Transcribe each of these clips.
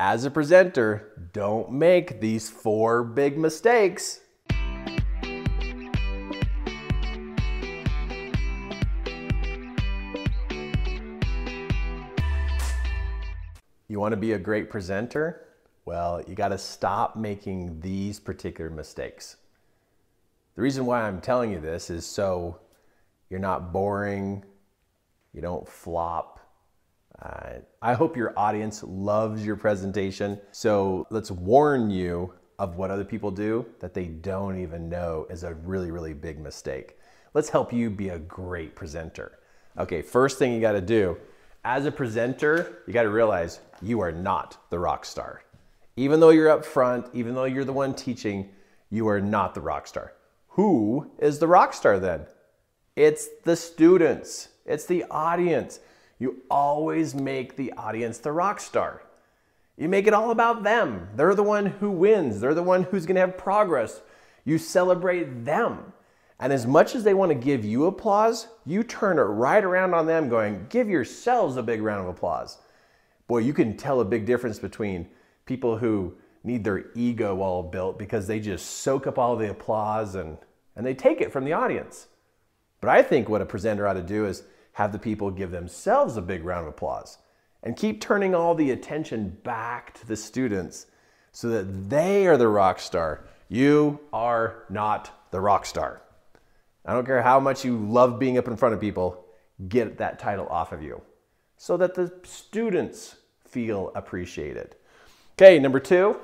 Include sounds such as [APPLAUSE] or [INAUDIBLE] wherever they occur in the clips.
as a presenter, don't make these four big mistakes. You want to be a great presenter? Well, you got to stop making these particular mistakes. The reason why I'm telling you this is so you're not boring, you don't flop. Uh, I hope your audience loves your presentation. So let's warn you of what other people do that they don't even know is a really, really big mistake. Let's help you be a great presenter. Okay, first thing you got to do as a presenter, you got to realize you are not the rock star. Even though you're up front, even though you're the one teaching, you are not the rock star. Who is the rock star then? It's the students, it's the audience. You always make the audience the rock star. You make it all about them. They're the one who wins, they're the one who's to have progress. You celebrate them. And as much as they want to give you applause, you turn it right around on them, going, give yourselves a big round of applause. Boy, you can tell a big difference between people who need their ego all built because they just soak up all the applause and, and they take it from the audience. But I think what a presenter ought to do is have the people give themselves a big round of applause and keep turning all the attention back to the students so that they are the rock star. You are not the rock star. I don't care how much you love being up in front of people, get that title off of you so that the students feel appreciated. Okay, number two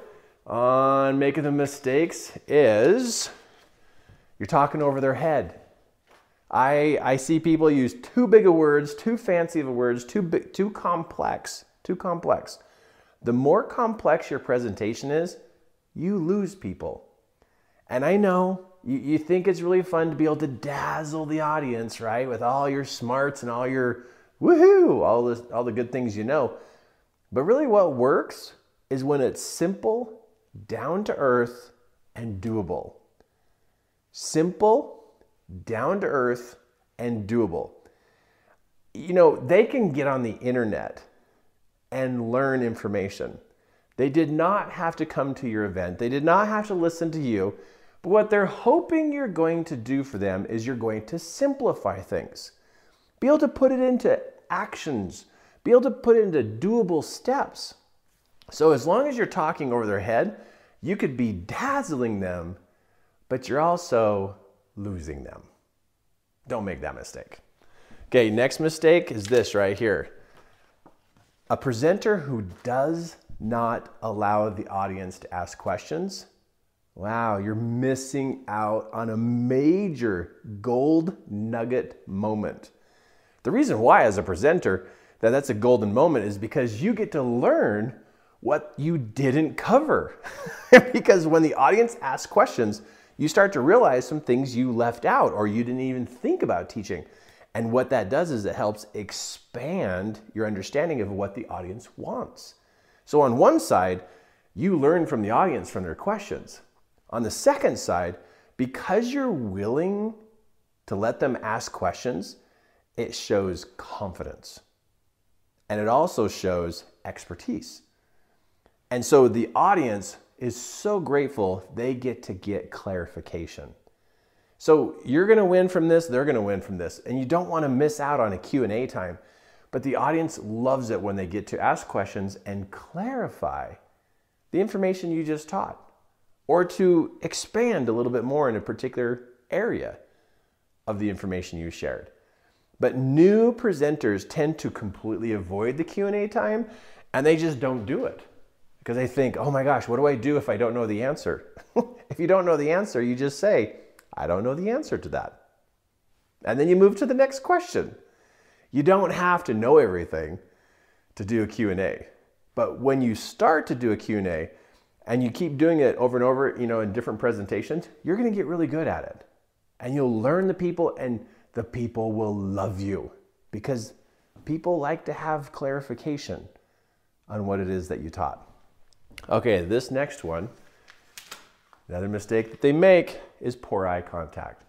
on making the mistakes is you're talking over their head. I, I see people use too big of words, too fancy of words, too big, too complex, too complex. The more complex your presentation is, you lose people. And I know you, you think it's really fun to be able to dazzle the audience, right? With all your smarts and all your woohoo, all, this, all the good things you know. But really, what works is when it's simple, down to earth, and doable. Simple, down to earth, and doable. You know, they can get on the internet and learn information. They did not have to come to your event, they did not have to listen to you. But what they're hoping you're going to do for them is you're going to simplify things. Be able to put it into actions, be able to put it into doable steps. So as long as you're talking over their head, you could be dazzling them, but you're also losing them. Don't make that mistake. Okay, next mistake is this right here. A presenter who does not allow the audience to ask questions Wow, you're missing out on a major gold nugget moment. The reason why, as a presenter, that that's a golden moment is because you get to learn what you didn't cover. [LAUGHS] because when the audience asks questions, you start to realize some things you left out or you didn't even think about teaching. And what that does is it helps expand your understanding of what the audience wants. So, on one side, you learn from the audience from their questions. On the second side, because you're willing to let them ask questions, it shows confidence. And it also shows expertise. And so the audience is so grateful they get to get clarification. So you're going to win from this, they're going to win from this. And you don't want to miss out on a Q&A time. But the audience loves it when they get to ask questions and clarify the information you just taught or to expand a little bit more in a particular area of the information you shared. But new presenters tend to completely avoid the Q&A time and they just don't do it because they think, "Oh my gosh, what do I do if I don't know the answer?" [LAUGHS] if you don't know the answer, you just say, "I don't know the answer to that." And then you move to the next question. You don't have to know everything to do a Q&A. But when you start to do a Q&A, and you keep doing it over and over, you know, in different presentations, you're going to get really good at it. And you'll learn the people and the people will love you because people like to have clarification on what it is that you taught. Okay, this next one, another mistake that they make is poor eye contact.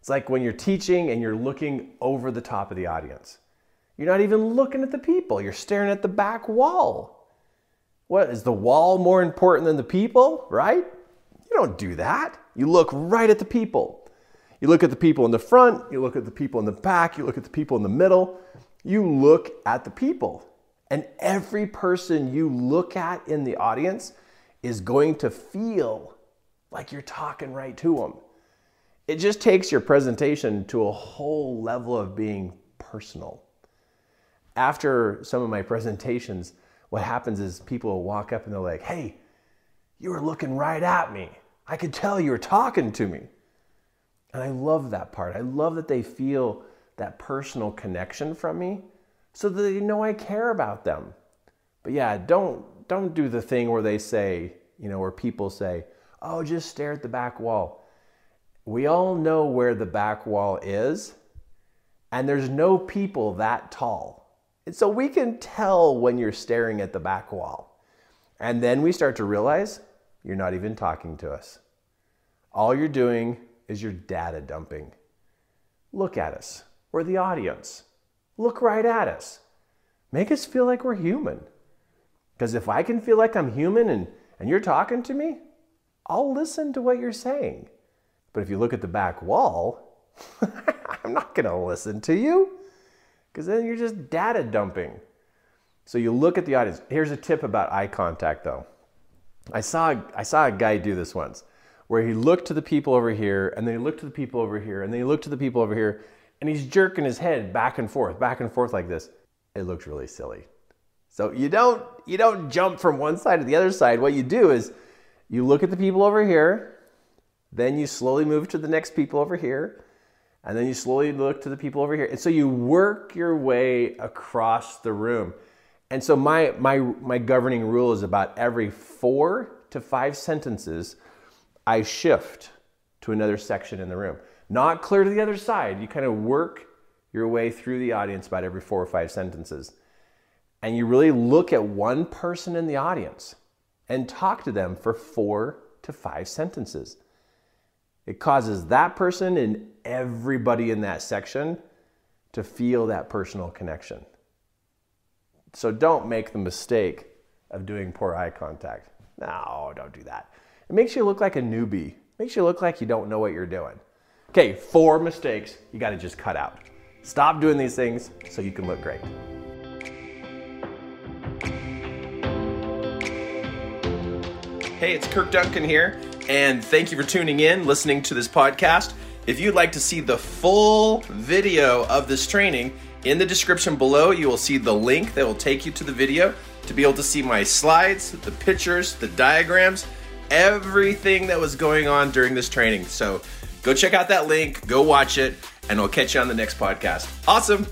It's like when you're teaching and you're looking over the top of the audience. You're not even looking at the people, you're staring at the back wall. What is the wall more important than the people, right? You don't do that. You look right at the people. You look at the people in the front, you look at the people in the back, you look at the people in the middle. You look at the people. And every person you look at in the audience is going to feel like you're talking right to them. It just takes your presentation to a whole level of being personal. After some of my presentations, what happens is people walk up and they're like, hey, you were looking right at me. I could tell you were talking to me. And I love that part. I love that they feel that personal connection from me so that they know I care about them. But yeah, don't don't do the thing where they say, you know, where people say, "Oh, just stare at the back wall." We all know where the back wall is, and there's no people that tall. And so we can tell when you're staring at the back wall. And then we start to realize you're not even talking to us. All you're doing is you're data dumping. Look at us. We're the audience. Look right at us. Make us feel like we're human. Because if I can feel like I'm human and, and you're talking to me, I'll listen to what you're saying. But if you look at the back wall, [LAUGHS] I'm not going to listen to you because then you're just data dumping. So you look at the audience. Here's a tip about eye contact though. I saw, I saw a guy do this once where he looked to the people over here and then he looked to the people over here and then he looked to the people over here and he's jerking his head back and forth, back and forth like this. It looks really silly. So you don't you don't jump from one side to the other side. What you do is you look at the people over here, then you slowly move to the next people over here, and then you slowly look to the people over here. And so you work your way across the room. And so my my my governing rule is about every 4 to 5 sentences I shift to another section in the room not clear to the other side. You kind of work your way through the audience about every four or five sentences. And you really look at one person in the audience and talk to them for four to five sentences. It causes that person and everybody in that section to feel that personal connection. So don't make the mistake of doing poor eye contact. No, don't do that. It makes you look like a newbie. It makes you look like you don't know what you're doing. Okay, four mistakes you gotta just cut out. Stop doing these things so you can look great. Hey, it's Kirk Duncan here, and thank you for tuning in, listening to this podcast. If you'd like to see the full video of this training, in the description below, you will see the link that will take you to the video to be able to see my slides, the pictures, the diagrams, everything that was going on during this training. So Go check out that link, go watch it, and I'll catch you on the next podcast. Awesome.